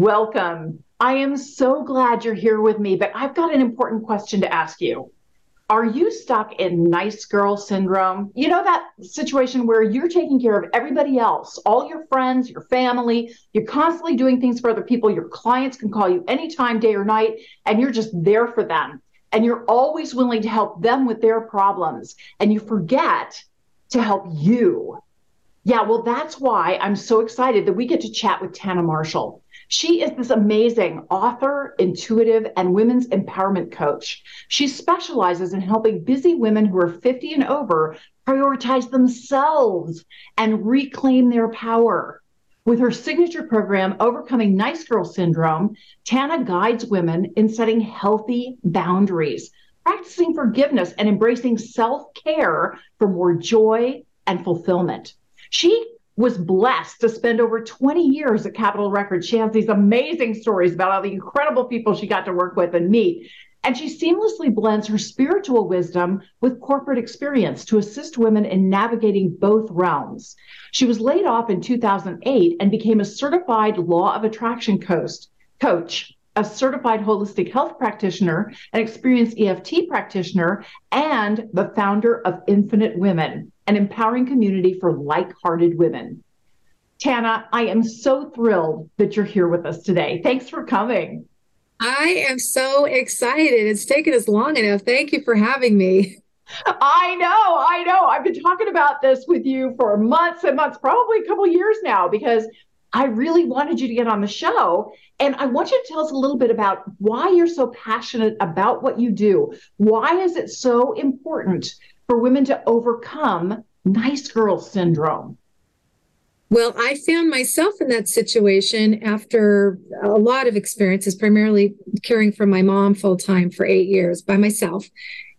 Welcome. I am so glad you're here with me, but I've got an important question to ask you. Are you stuck in nice girl syndrome? You know, that situation where you're taking care of everybody else, all your friends, your family, you're constantly doing things for other people. Your clients can call you anytime, day or night, and you're just there for them. And you're always willing to help them with their problems. And you forget to help you. Yeah, well, that's why I'm so excited that we get to chat with Tanna Marshall. She is this amazing author, intuitive, and women's empowerment coach. She specializes in helping busy women who are 50 and over prioritize themselves and reclaim their power. With her signature program, Overcoming Nice Girl Syndrome, Tanna guides women in setting healthy boundaries, practicing forgiveness, and embracing self care for more joy and fulfillment. She was blessed to spend over 20 years at Capitol Records. She has these amazing stories about all the incredible people she got to work with and meet. And she seamlessly blends her spiritual wisdom with corporate experience to assist women in navigating both realms. She was laid off in 2008 and became a certified law of attraction coach, a certified holistic health practitioner, an experienced EFT practitioner, and the founder of Infinite Woman an empowering community for like hearted women. Tanna, I am so thrilled that you're here with us today. Thanks for coming. I am so excited. It's taken us long enough. Thank you for having me. I know, I know. I've been talking about this with you for months and months, probably a couple years now, because I really wanted you to get on the show. And I want you to tell us a little bit about why you're so passionate about what you do. Why is it so important for women to overcome nice girl syndrome? Well, I found myself in that situation after a lot of experiences, primarily caring for my mom full time for eight years by myself.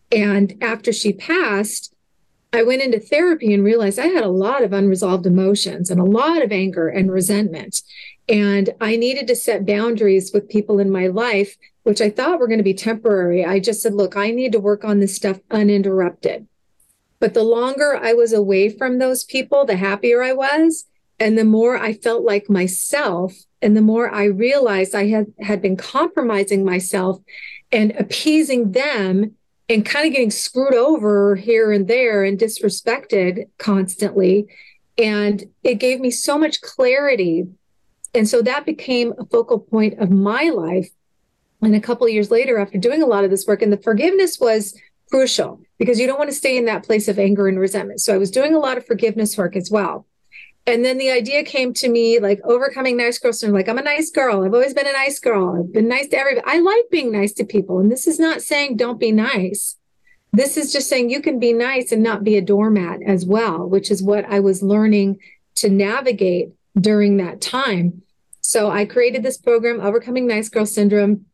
And after she passed, I went into therapy and realized I had a lot of unresolved emotions and a lot of anger and resentment. And I needed to set boundaries with people in my life, which I thought were going to be temporary. I just said, look, I need to work on this stuff uninterrupted. But the longer I was away from those people, the happier I was. And the more I felt like myself, and the more I realized I had, had been compromising myself and appeasing them and kind of getting screwed over here and there and disrespected constantly. And it gave me so much clarity. And so that became a focal point of my life. And a couple years later, after doing a lot of this work, and the forgiveness was crucial because you don't want to stay in that place of anger and resentment. So I was doing a lot of forgiveness work as well. And then the idea came to me like overcoming nice girl syndrome. Like, I'm a nice girl. I've always been a nice girl. I've been nice to everybody. I like being nice to people. And this is not saying don't be nice. This is just saying you can be nice and not be a doormat as well, which is what I was learning to navigate during that time. So I created this program, Overcoming Nice Girl Syndrome,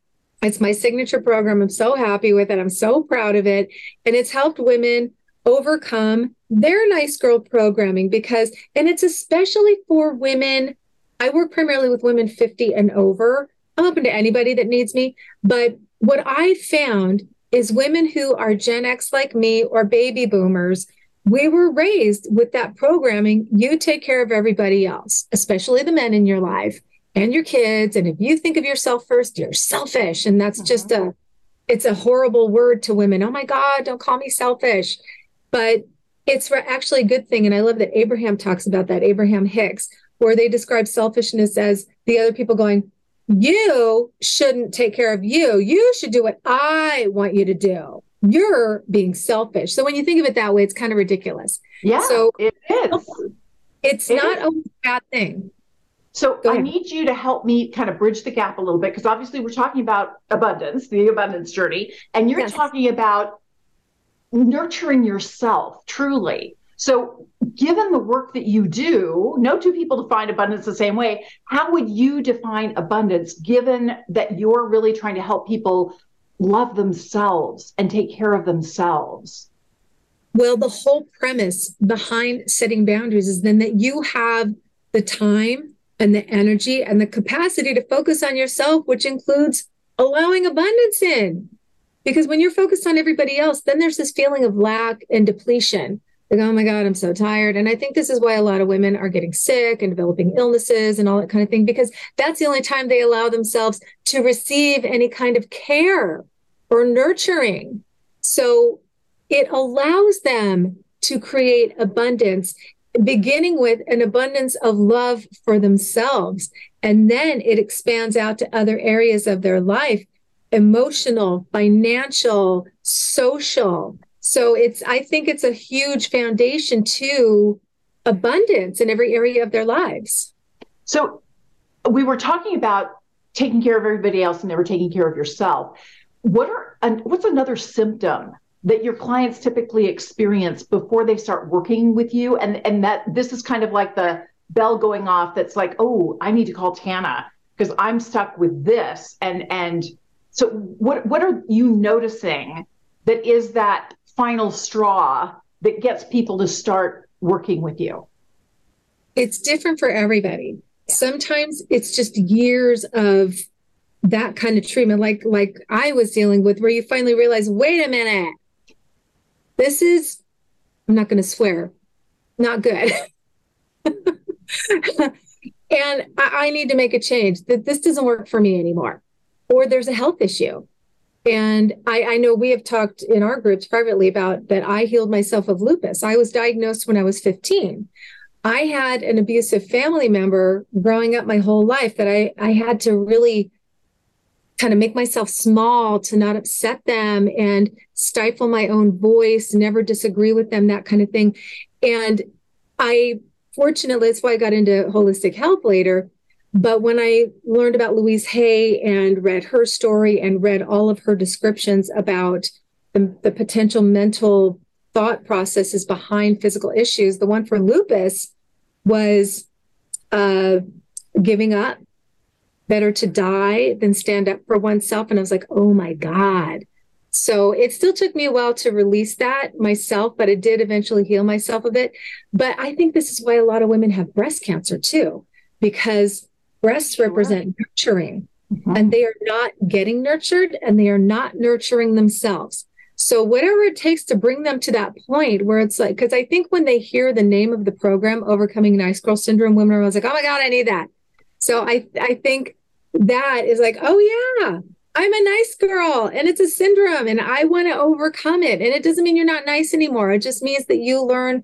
it's my signature program. I'm so happy with it. I'm so proud of it. And it's helped women overcome their nice girl programming because, and it's especially for women. I work primarily with women 50 and over. I'm open to anybody that needs me. But what I found is women who are Gen X like me or baby boomers, we were raised with that programming. You take care of everybody else, especially the men in your life and your kids. And if you think of yourself first, you're selfish. And that's uh-huh. just a, it's a horrible word to women. Oh my God, don't call me selfish. But it's actually a good thing. And I love that Abraham talks about that, Abraham Hicks, where they describe selfishness as the other people going, you shouldn't take care of you. You should do what I want you to do. You're being selfish. So when you think of it that way, it's kind of ridiculous. Yeah, so it is. It's it not is. a bad thing. So I need you to help me kind of bridge the gap a little bit because obviously we're talking about abundance, the abundance journey, and you're yes. talking about nurturing yourself truly. So, given the work that you do, no two people define abundance the same way. How would you define abundance given that you're really trying to help people love themselves and take care of themselves? Well, the whole premise behind setting boundaries is then that you have the time and the energy and the capacity to focus on yourself, which includes allowing abundance in. Because when you're focused on everybody else, then there's this feeling of lack and depletion. Like, oh my God, I'm so tired. And I think this is why a lot of women are getting sick and developing illnesses and all that kind of thing, because that's the only time they allow themselves to receive any kind of care or nurturing. So it allows them to create abundance, beginning with an abundance of love for themselves. And then it expands out to other areas of their life emotional, financial, social. So it's, I think it's a huge foundation to abundance in every area of their lives. So we were talking about taking care of everybody else and never taking care of yourself. What are what's another symptom that your clients typically experience before they start working with you and and that this is kind of like the bell going off that's like oh i need to call tanna because i'm stuck with this and and so what what are you noticing that is that final straw that gets people to start working with you? It's different for everybody. Sometimes it's just years of that kind of treatment like like i was dealing with where you finally realize wait a minute this is, I'm not going to swear, not good. and I, I, need to make a change. That this doesn't work for me anymore, or there's a health issue. And I, I know we have talked in our groups privately about that I healed myself of lupus. I was diagnosed when I was 15. I had an abusive family member growing up my whole life that I, I had to really kind of make myself small to not upset them and stifle my own voice, never disagree with them, that kind of thing. And I fortunately, that's why I got into holistic health later. But when I learned about Louise Hay and read her story and read all of her descriptions about the, the potential mental thought processes behind physical issues, the one for lupus was uh, giving up, better to die than stand up for oneself. And I was like, oh my God. So it still took me a while to release that myself, but it did eventually heal myself of it. But I think this is why a lot of women have breast cancer too, because breasts represent nurturing mm-hmm. and they are not getting nurtured and they are not nurturing themselves. So whatever it takes to bring them to that point where it's like, because I think when they hear the name of the program, Overcoming Nice Girl Syndrome, women are always like, oh my God, I need that. So I I think that is like, oh yeah, I'm a nice girl and it's a syndrome and I want to overcome it. And it doesn't mean you're not nice anymore. It just means that you learn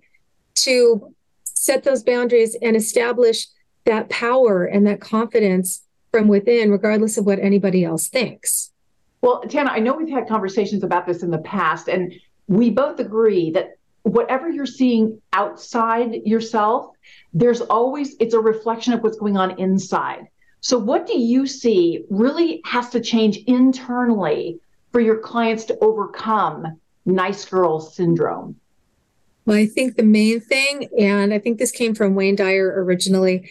to set those boundaries and establish that power and that confidence from within, regardless of what anybody else thinks. Well, Tanna, I know we've had conversations about this in the past, and we both agree that whatever you're seeing outside yourself, there's always, it's a reflection of what's going on inside. So, what do you see really has to change internally for your clients to overcome nice girl syndrome? Well, I think the main thing, and I think this came from Wayne Dyer originally,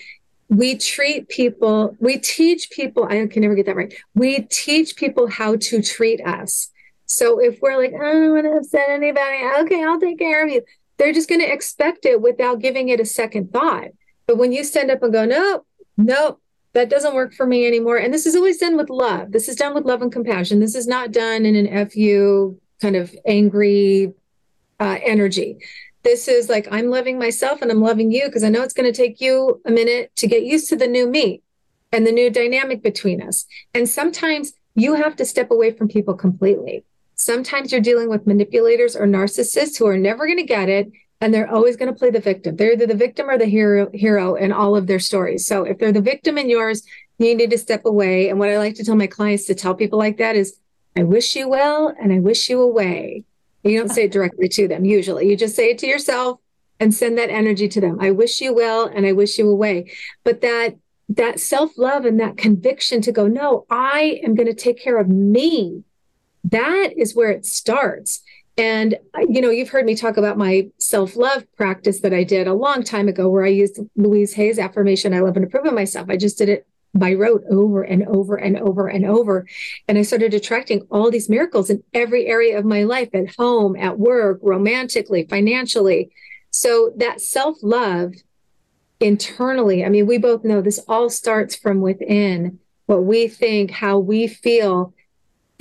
we treat people, we teach people, I can never get that right. We teach people how to treat us. So if we're like, I don't want to upset anybody, okay, I'll take care of you. They're just going to expect it without giving it a second thought. But when you stand up and go, nope, nope, that doesn't work for me anymore. And this is always done with love. This is done with love and compassion. This is not done in an FU kind of angry uh, energy. This is like, I'm loving myself and I'm loving you because I know it's going to take you a minute to get used to the new me and the new dynamic between us. And sometimes you have to step away from people completely. Sometimes you're dealing with manipulators or narcissists who are never going to get it and they're always going to play the victim. They're either the victim or the hero hero in all of their stories. So if they're the victim in yours, you need to step away. And what I like to tell my clients to tell people like that is, I wish you well and I wish you away. You don't say it directly to them usually. You just say it to yourself and send that energy to them. I wish you well and I wish you away. But that that self-love and that conviction to go, no, I am going to take care of me. That is where it starts. And, you know, you've heard me talk about my self love practice that I did a long time ago, where I used Louise Hay's affirmation I love and approve of myself. I just did it by rote over and over and over and over. And I started attracting all these miracles in every area of my life at home, at work, romantically, financially. So that self love internally, I mean, we both know this all starts from within what we think, how we feel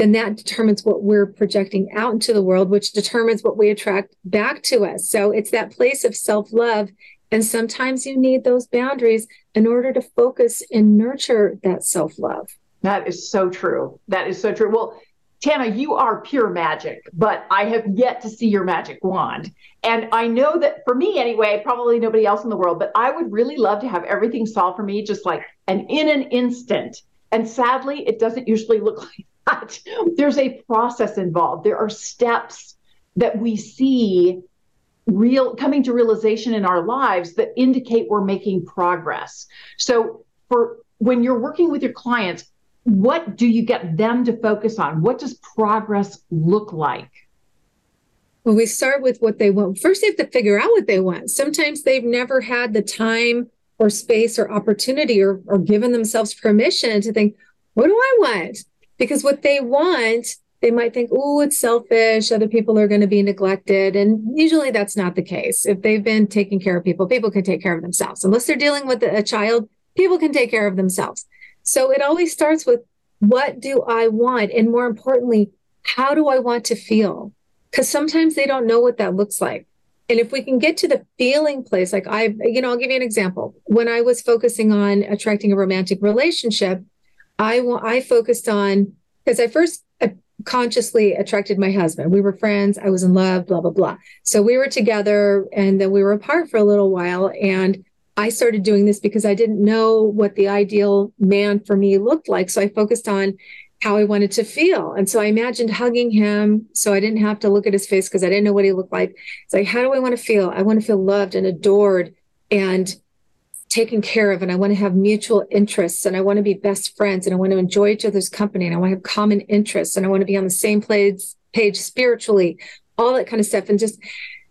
then that determines what we're projecting out into the world, which determines what we attract back to us. So it's that place of self love. And sometimes you need those boundaries in order to focus and nurture that self love. That is so true. That is so true. Well, Tanna, you are pure magic, but I have yet to see your magic wand. And I know that for me anyway, probably nobody else in the world, but I would really love to have everything solved for me just like an in an instant. And sadly, it doesn't usually look like that. There's a process involved. There are steps that we see real coming to realization in our lives that indicate we're making progress. So for when you're working with your clients, what do you get them to focus on? What does progress look like? Well, we start with what they want. First, they have to figure out what they want. Sometimes they've never had the time or space or opportunity or, or given themselves permission to think, what do I want? because what they want they might think, oh, it's selfish. Other people are going to be neglected. And usually that's not the case. If they've been taking care of people, people can take care of themselves. Unless they're dealing with a child, people can take care of themselves. So it always starts with what do I want? And more importantly, how do I want to feel? Because sometimes they don't know what that looks like. And if we can get to the feeling place, like I, you know, I'll give you an example. When I was focusing on attracting a romantic relationship, I I focused on because I first consciously attracted my husband. We were friends. I was in love. Blah blah blah. So we were together, and then we were apart for a little while. And I started doing this because I didn't know what the ideal man for me looked like. So I focused on how I wanted to feel. And so I imagined hugging him so I didn't have to look at his face because I didn't know what he looked like. It's like, how do I want to feel? I want to feel loved and adored and taken care of and I want to have mutual interests and I want to be best friends and I want to enjoy each other's company and I want to have common interests and I want to be on the same page, page spiritually, all that kind of stuff. And just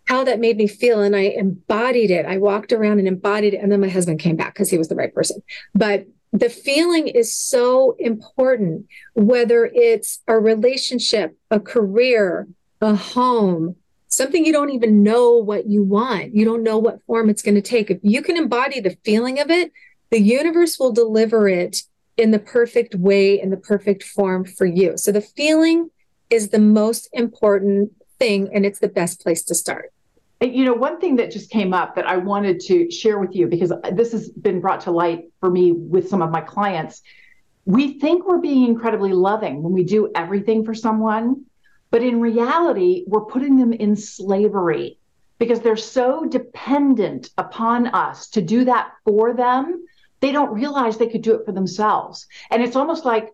how that made me feel. And I embodied it. I walked around and embodied it. And then my husband came back because he was the right person. But the feeling is so important, whether it's a relationship, a career, a home, something you don't even know what you want. You don't know what form it's going to take. If you can embody the feeling of it, the universe will deliver it in the perfect way, in the perfect form for you. So the feeling is the most important thing, and it's the best place to start. You know, one thing that just came up that I wanted to share with you because this has been brought to light for me with some of my clients. We think we're being incredibly loving when we do everything for someone but in reality, we're putting them in slavery because they're so dependent upon us to do that for them. They don't realize they could do it for themselves. And it's almost like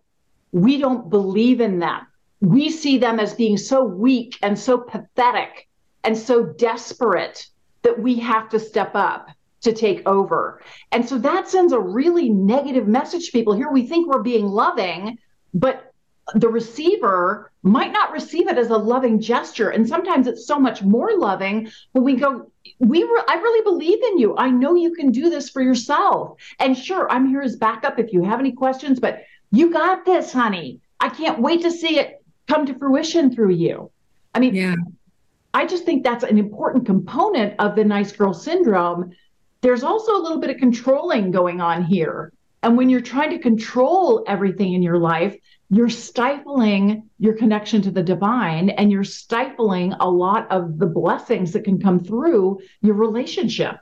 we don't believe in them. We see them as being so weak and so pathetic and so desperate that we have to step up to take over. And so that sends a really negative message to people. Here we think we're being loving, but the receiver might not receive it as a loving gesture. And sometimes it's so much more loving when we go we re- i really believe in you. I know you can do this for yourself. And sure i'm here as backup if you have any questions but you got this honey. I can't wait to see it come to fruition through you. I mean yeah. I just think that's an important component of the nice girl syndrome. There's also a little bit of controlling going on here. And when you're trying to control everything in your life you're stifling your connection to the divine and you're stifling a lot of the blessings that can come through your relationship.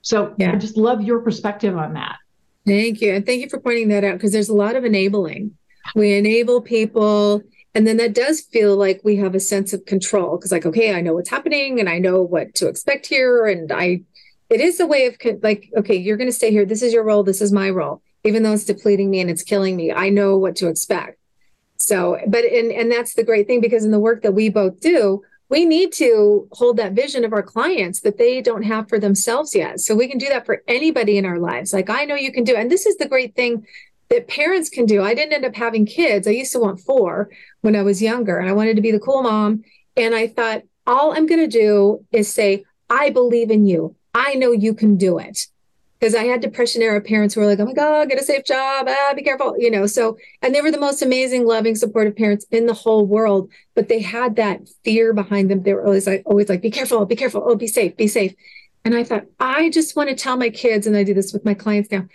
So yeah. I just love your perspective on that. Thank you. And thank you for pointing that out because there's a lot of enabling. We enable people. And then that does feel like we have a sense of control because, like, okay, I know what's happening and I know what to expect here. And I, it is a way of like, okay, you're going to stay here. This is your role. This is my role. Even though it's depleting me and it's killing me, I know what to expect. So, but and and that's the great thing because in the work that we both do, we need to hold that vision of our clients that they don't have for themselves yet. So we can do that for anybody in our lives. Like I know you can do, and this is the great thing that parents can do. I didn't end up having kids. I used to want four when I was younger, and I wanted to be the cool mom. And I thought, all I'm going to do is say, I believe in you. I know you can do it. Because I had depression era parents who were like, oh my God, get a safe job. Ah, be careful. You know, so, and they were the most amazing, loving, supportive parents in the whole world. But they had that fear behind them. They were always like, always like, be careful, be careful. Oh, be safe, be safe. And I thought, I just want to tell my kids, and I do this with my clients now,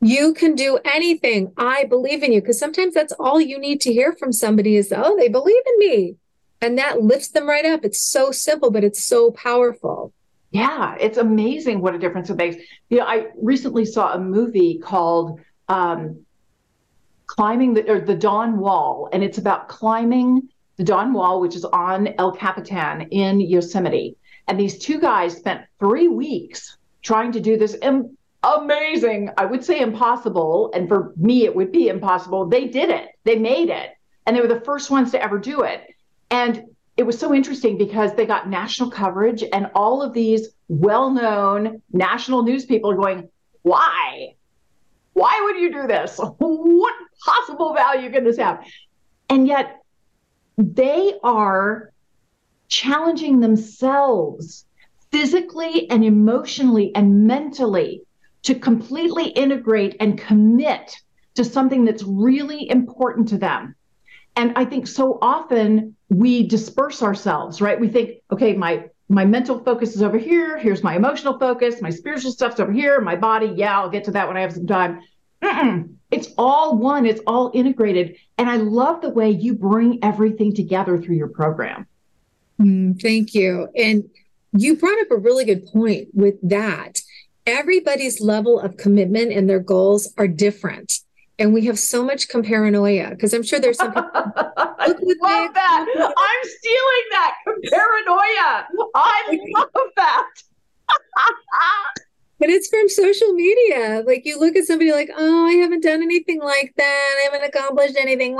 you can do anything. I believe in you. Because sometimes that's all you need to hear from somebody is, oh, they believe in me. And that lifts them right up. It's so simple, but it's so powerful. Yeah, it's amazing what a difference it makes. You know, I recently saw a movie called um, Climbing the or the Dawn Wall, and it's about climbing the Dawn Wall, which is on El Capitan in Yosemite. And these two guys spent three weeks trying to do this Im- amazing, I would say impossible, and for me it would be impossible. They did it. They made it, and they were the first ones to ever do it. And it was so interesting because they got national coverage and all of these well-known national news people are going, why? Why would you do this? What possible value can this have? And yet they are challenging themselves physically and emotionally and mentally to completely integrate and commit to something that's really important to them. And I think so often we disperse ourselves, right? We think, okay, my my mental focus is over here. Here's my emotional focus. My spiritual stuff's over here. My body, yeah, I'll get to that when I have some time. Mm-mm. It's all one. It's all integrated. And I love the way you bring everything together through your program. Mm, thank you. And you brought up a really good point with that. Everybody's level of commitment and their goals are different and we have so much comparanoia because I'm sure there's some people. I love that. I'm stealing that paranoia. I love that. but it's from social media. Like you look at somebody like, oh, I haven't done anything like that. I haven't accomplished anything.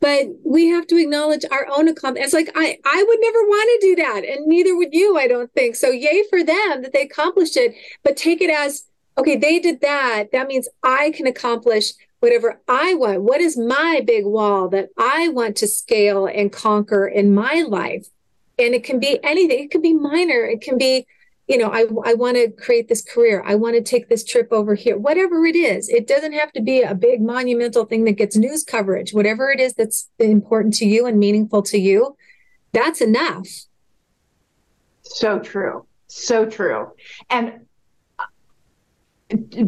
But we have to acknowledge our own accomplishment. It's like I, I would never want to do that, and neither would you. I don't think so. Yay for them that they accomplished it. But take it as okay. They did that. That means I can accomplish whatever I want. What is my big wall that I want to scale and conquer in my life? And it can be anything, it can be minor, it can be, you know, I, I want to create this career, I want to take this trip over here, whatever it is. It doesn't have to be a big monumental thing that gets news coverage, whatever it is that's important to you and meaningful to you, that's enough. So true. So true. And uh,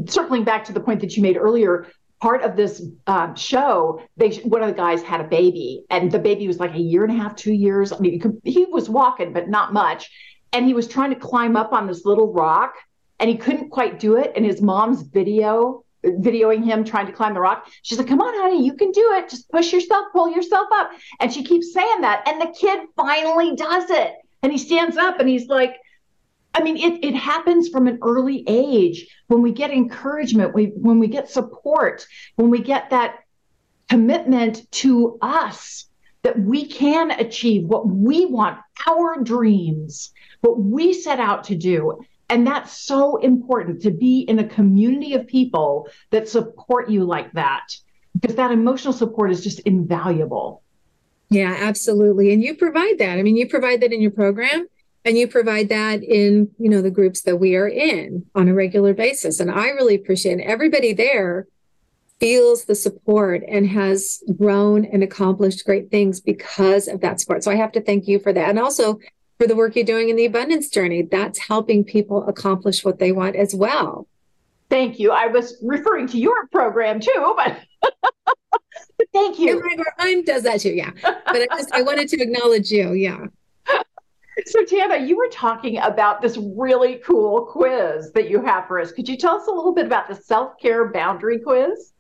circling back to the point that you made earlier, part of this um, show, they one of the guys had a baby, and the baby was like a year and a half, two years. I mean, could, he was walking, but not much. And he was trying to climb up on this little rock, and he couldn't quite do it. And his mom's video videoing him trying to climb the rock. She's like, "Come on, honey, you can do it. Just push yourself, pull yourself up." And she keeps saying that, and the kid finally does it. And he stands up, and he's like I mean, it, it happens from an early age when we get encouragement, we, when we get support, when we get that commitment to us that we can achieve what we want, our dreams, what we set out to do. And that's so important to be in a community of people that support you like that, because that emotional support is just invaluable. Yeah, absolutely. And you provide that. I mean, you provide that in your program and you provide that in you know the groups that we are in on a regular basis. And i really appreciate it. everybody there feels the support and has grown and accomplished great things because of that support. So i have to thank you for that. And also for the work you're doing in the abundance journey. That's helping people accomplish what they want as well. Thank you. I was referring to your program too but thank you. Mine does that too. Yeah. But i just i wanted to acknowledge you. Yeah so, Tanna, you were talking about this really cool quiz that you have for us. Could you tell us a little bit about the self care boundary quiz?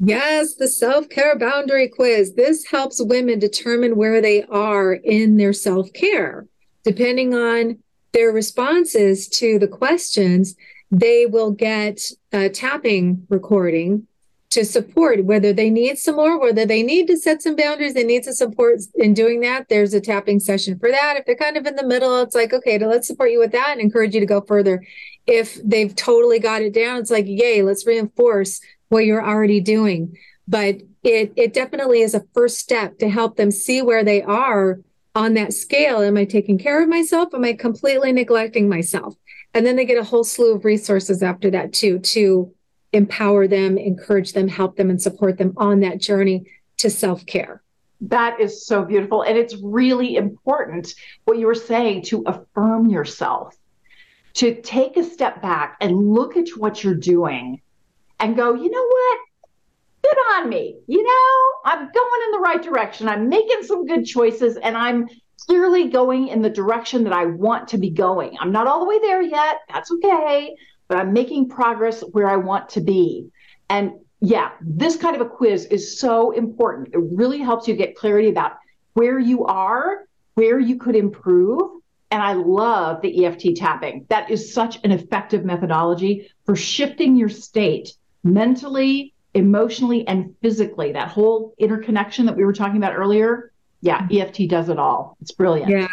Yes, the self care boundary quiz. This helps women determine where they are in their self care. Depending on their responses to the questions, they will get a tapping recording to support whether they need some more, whether they need to set some boundaries, they need some support in doing that. There's a tapping session for that. If they're kind of in the middle, it's like, okay, let's support you with that and encourage you to go further. If they've totally got it down, it's like, yay, let's reinforce what you're already doing. But it it definitely is a first step to help them see where they are on that scale, am I taking care of myself? Am I completely neglecting myself? And then they get a whole slew of resources after that too, to empower them, encourage them, help them, and support them on that journey to self care. That is so beautiful. And it's really important what you were saying to affirm yourself, to take a step back and look at what you're doing and go, you know what? Good on me. You know, I'm going in the right direction. I'm making some good choices and I'm clearly going in the direction that I want to be going. I'm not all the way there yet. That's okay. But I'm making progress where I want to be. And yeah, this kind of a quiz is so important. It really helps you get clarity about where you are, where you could improve. And I love the EFT tapping. That is such an effective methodology for shifting your state mentally, emotionally, and physically. That whole interconnection that we were talking about earlier. Yeah, EFT does it all. It's brilliant. Yeah.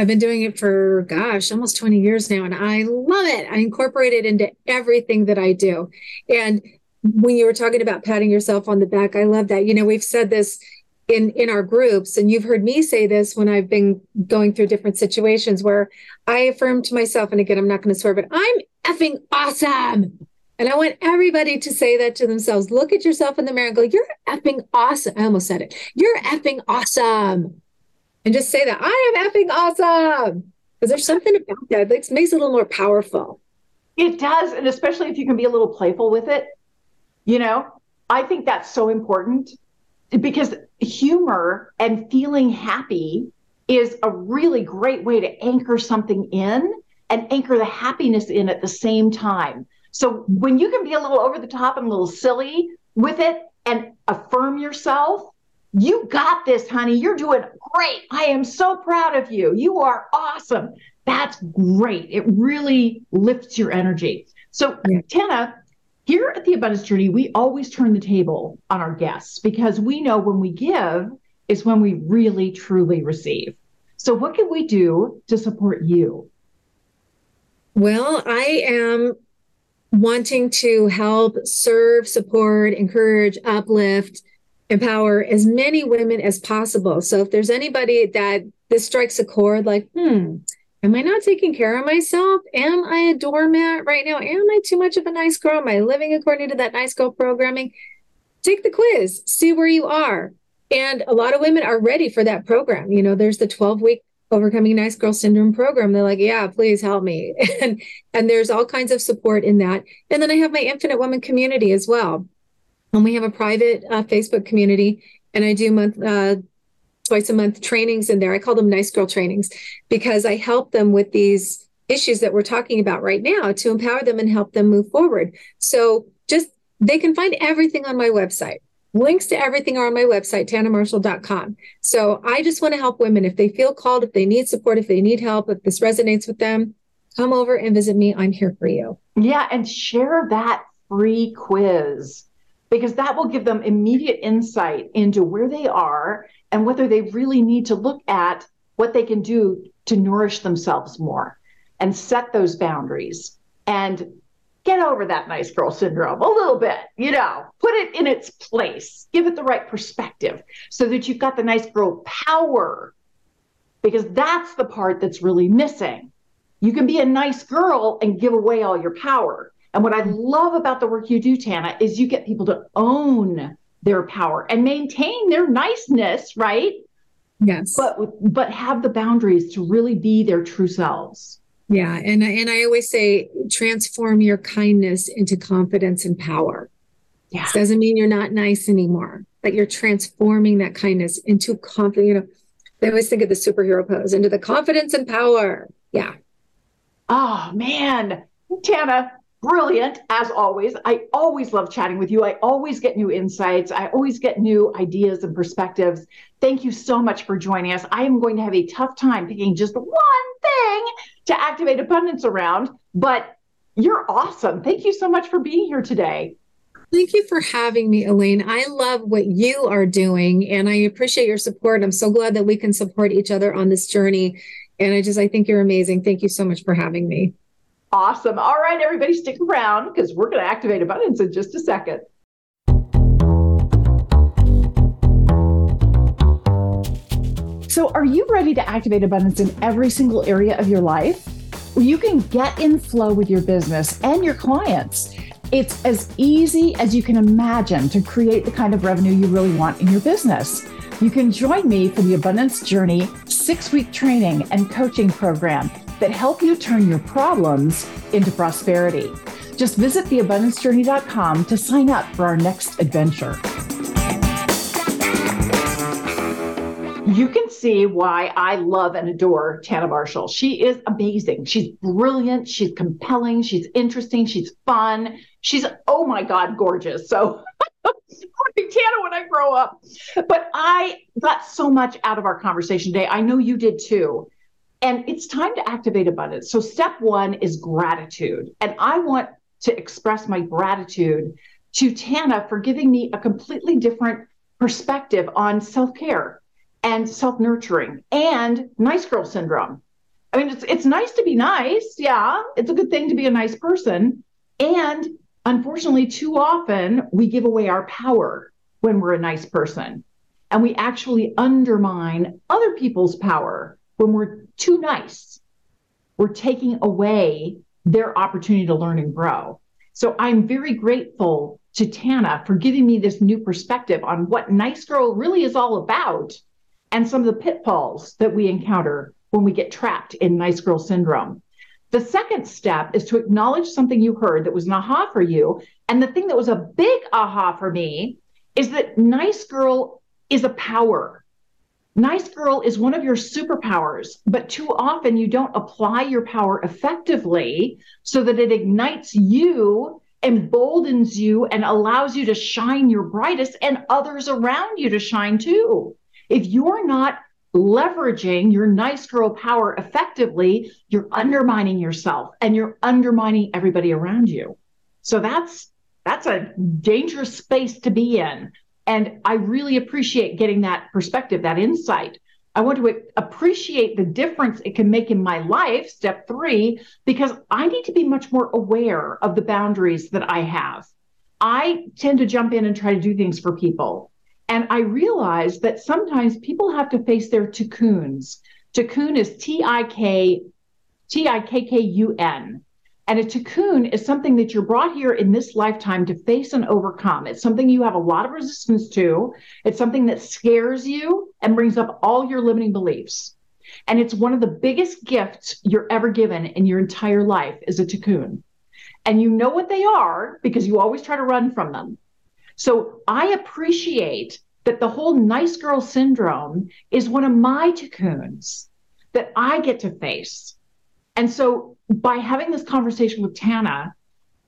I've been doing it for gosh, almost 20 years now and I love it. I incorporate it into everything that I do. And when you were talking about patting yourself on the back, I love that. You know, we've said this in in our groups and you've heard me say this when I've been going through different situations where I affirm to myself and again I'm not going to swear but I'm effing awesome. And I want everybody to say that to themselves. Look at yourself in the mirror and go, You're effing awesome. I almost said it. You're effing awesome. And just say that I am effing awesome. Because there's something about that that makes it a little more powerful. It does. And especially if you can be a little playful with it you know, I think that's so important because humor and feeling happy is a really great way to anchor something in and anchor the happiness in at the same time. So when you can be a little over the top and a little silly with it and affirm yourself, you got this, honey. You're doing great. I am so proud of you. You are awesome. That's great. It really lifts your energy. So, yeah. Tanna, here at the Abundance Journey, we always turn the table on our guests because we know when we give is when we really truly receive. So, what can we do to support you? Well, I am wanting to help serve, support, encourage, uplift, empower as many women as possible. So, if there's anybody that this strikes a chord, like, hmm, Am I not taking care of myself? Am I a doormat right now? Am I too much of a nice girl? Am I living according to that nice girl programming? Take the quiz, see where you are. And a lot of women are ready for that program. You know, there's the 12 week overcoming nice girl syndrome program. They're like, yeah, please help me. And and there's all kinds of support in that. And then I have my infinite woman community as well. And we have a private uh, Facebook community and I do month uh, twice a month trainings in there. I call them nice girl trainings because I help them with these issues that we're talking about right now to empower them and help them move forward. So just they can find everything on my website. Links to everything are on my website, tannamarshall.com. So I just want to help women if they feel called, if they need support, if they need help, if this resonates with them, come over and visit me. I'm here for you. Yeah, and share that free quiz because that will give them immediate insight into where they are and whether they really need to look at what they can do to nourish themselves more and set those boundaries and get over that nice girl syndrome a little bit, you know, put it in its place, give it the right perspective so that you've got the nice girl power because that's the part that's really missing. You can be a nice girl and give away all your power. And what I love about the work you do, Tanna, is you get people to own their power and maintain their niceness, right? Yes. But but have the boundaries to really be their true selves. Yeah, and and I always say transform your kindness into confidence and power. Yeah. This doesn't mean you're not nice anymore, but you're transforming that kindness into confidence. You know, they always think of the superhero pose into the confidence and power. Yeah. Oh man, Tanna, brilliant as always. I always love chatting with you. I always get new insights. I always get new ideas and perspectives. Thank you so much for joining us. I am going to have a tough time picking just one thing to activate abundance around, but you're awesome. Thank you so much for being here today. Thank you for having me, Elaine. I love what you are doing and I appreciate your support. I'm so glad that we can support each other on this journey. And I just, I think you're amazing. Thank you so much for having me. Awesome. All right, everybody, stick around because we're going to activate abundance in just a second. So, are you ready to activate abundance in every single area of your life? You can get in flow with your business and your clients. It's as easy as you can imagine to create the kind of revenue you really want in your business. You can join me for the Abundance Journey six week training and coaching program that help you turn your problems into prosperity. Just visit theabundancejourney.com to sign up for our next adventure. you can see why I love and adore Tanna Marshall. She is amazing. She's brilliant. She's compelling. She's interesting. She's fun. She's, oh my God, gorgeous. So, Tanna when I grow up. But I got so much out of our conversation today. I know you did too. And it's time to activate abundance. So, step one is gratitude. And I want to express my gratitude to Tanna for giving me a completely different perspective on self care and self nurturing and nice girl syndrome. I mean, it's it's nice to be nice. Yeah, it's a good thing to be a nice person. And unfortunately, too often we give away our power when we're a nice person. And we actually undermine other people's power when we're too nice. We're taking away their opportunity to learn and grow. So I'm very grateful to Tanna for giving me this new perspective on what Nice Girl really is all about and some of the pitfalls that we encounter when we get trapped in nice girl syndrome. The second step is to acknowledge something you heard that was an aha for you. And the thing that was a big aha for me is that nice girl is a power. Nice girl is one of your superpowers, but too often you don't apply your power effectively so that it ignites you, emboldens you, and allows you to shine your brightest and others around you to shine too. If you're not leveraging your nice girl power effectively, you're undermining yourself and you're undermining everybody around you. So that's that's a dangerous space to be in. And I really appreciate getting that perspective, that insight. I want to appreciate the difference it can make in my life, step three, because I need to be much more aware of the boundaries that I have. I tend to jump in and try to do things for people. And I realize that sometimes people have to face their tikkuns. Tikkun is T I K T I K K U N. And a tikkun is something that you're brought here in this lifetime to face and overcome. It's something you have a lot of resistance to. It's something that scares you and brings up all your limiting beliefs. And it's one of the biggest gifts you're ever given in your entire life is a tikkun. And you know what they are because you always try to run from them. So I appreciate that the whole nice girl syndrome is one of my tikkuns that I get to face. And so by having this conversation with Tanna,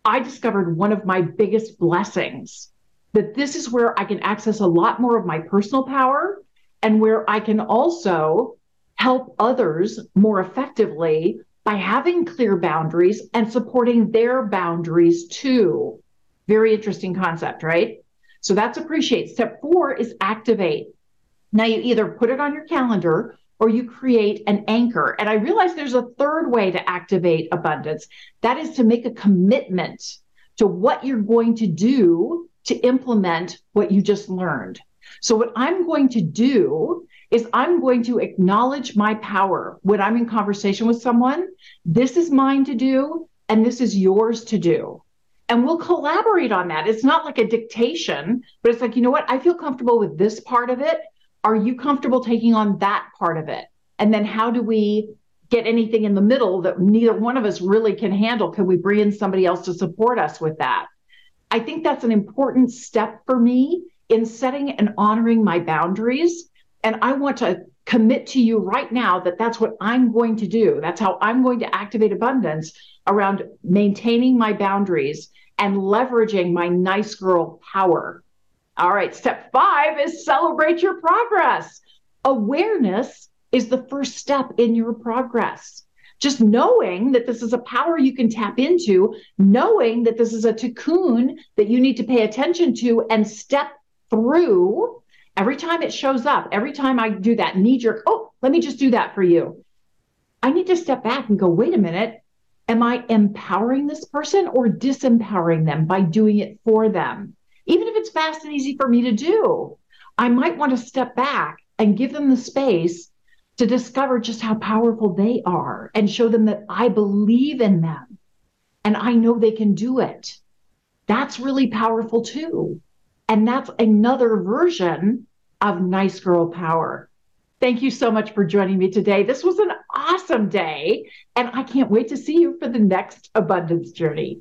I discovered one of my biggest blessings that this is where I can access a lot more of my personal power and where I can also help others more effectively by having clear boundaries and supporting their boundaries too. Very interesting concept, right? So that's appreciate. Step four is activate. Now you either put it on your calendar or you create an anchor. And I realize there's a third way to activate abundance. That is to make a commitment to what you're going to do to implement what you just learned. So what I'm going to do is I'm going to acknowledge my power when I'm in conversation with someone. This is mine to do, and this is yours to do and we'll collaborate on that. It's not like a dictation, but it's like, you know what? I feel comfortable with this part of it. Are you comfortable taking on that part of it? And then how do we get anything in the middle that neither one of us really can handle? Can we bring in somebody else to support us with that? I think that's an important step for me in setting and honoring my boundaries. And I want to commit to you right now that that's what I'm going to do. That's how I'm going to activate abundance around maintaining my boundaries and leveraging my nice girl power. All right, step five is celebrate your progress. Awareness is the first step in your progress. Just knowing that this is a power you can tap into, knowing that this is a tikkun that you need to pay attention to and step through every time it shows up, every time I do that knee jerk, oh, let me just do that for you. I need to step back and go, wait a minute, Am I empowering this person or disempowering them by doing it for them? Even if it's fast and easy for me to do, I might want to step back and give them the space to discover just how powerful they are and show them that I believe in them and I know they can do it. That's really powerful too. And that's another version of nice girl power. Thank you so much for joining me today. This was an awesome day, and I can't wait to see you for the next abundance journey.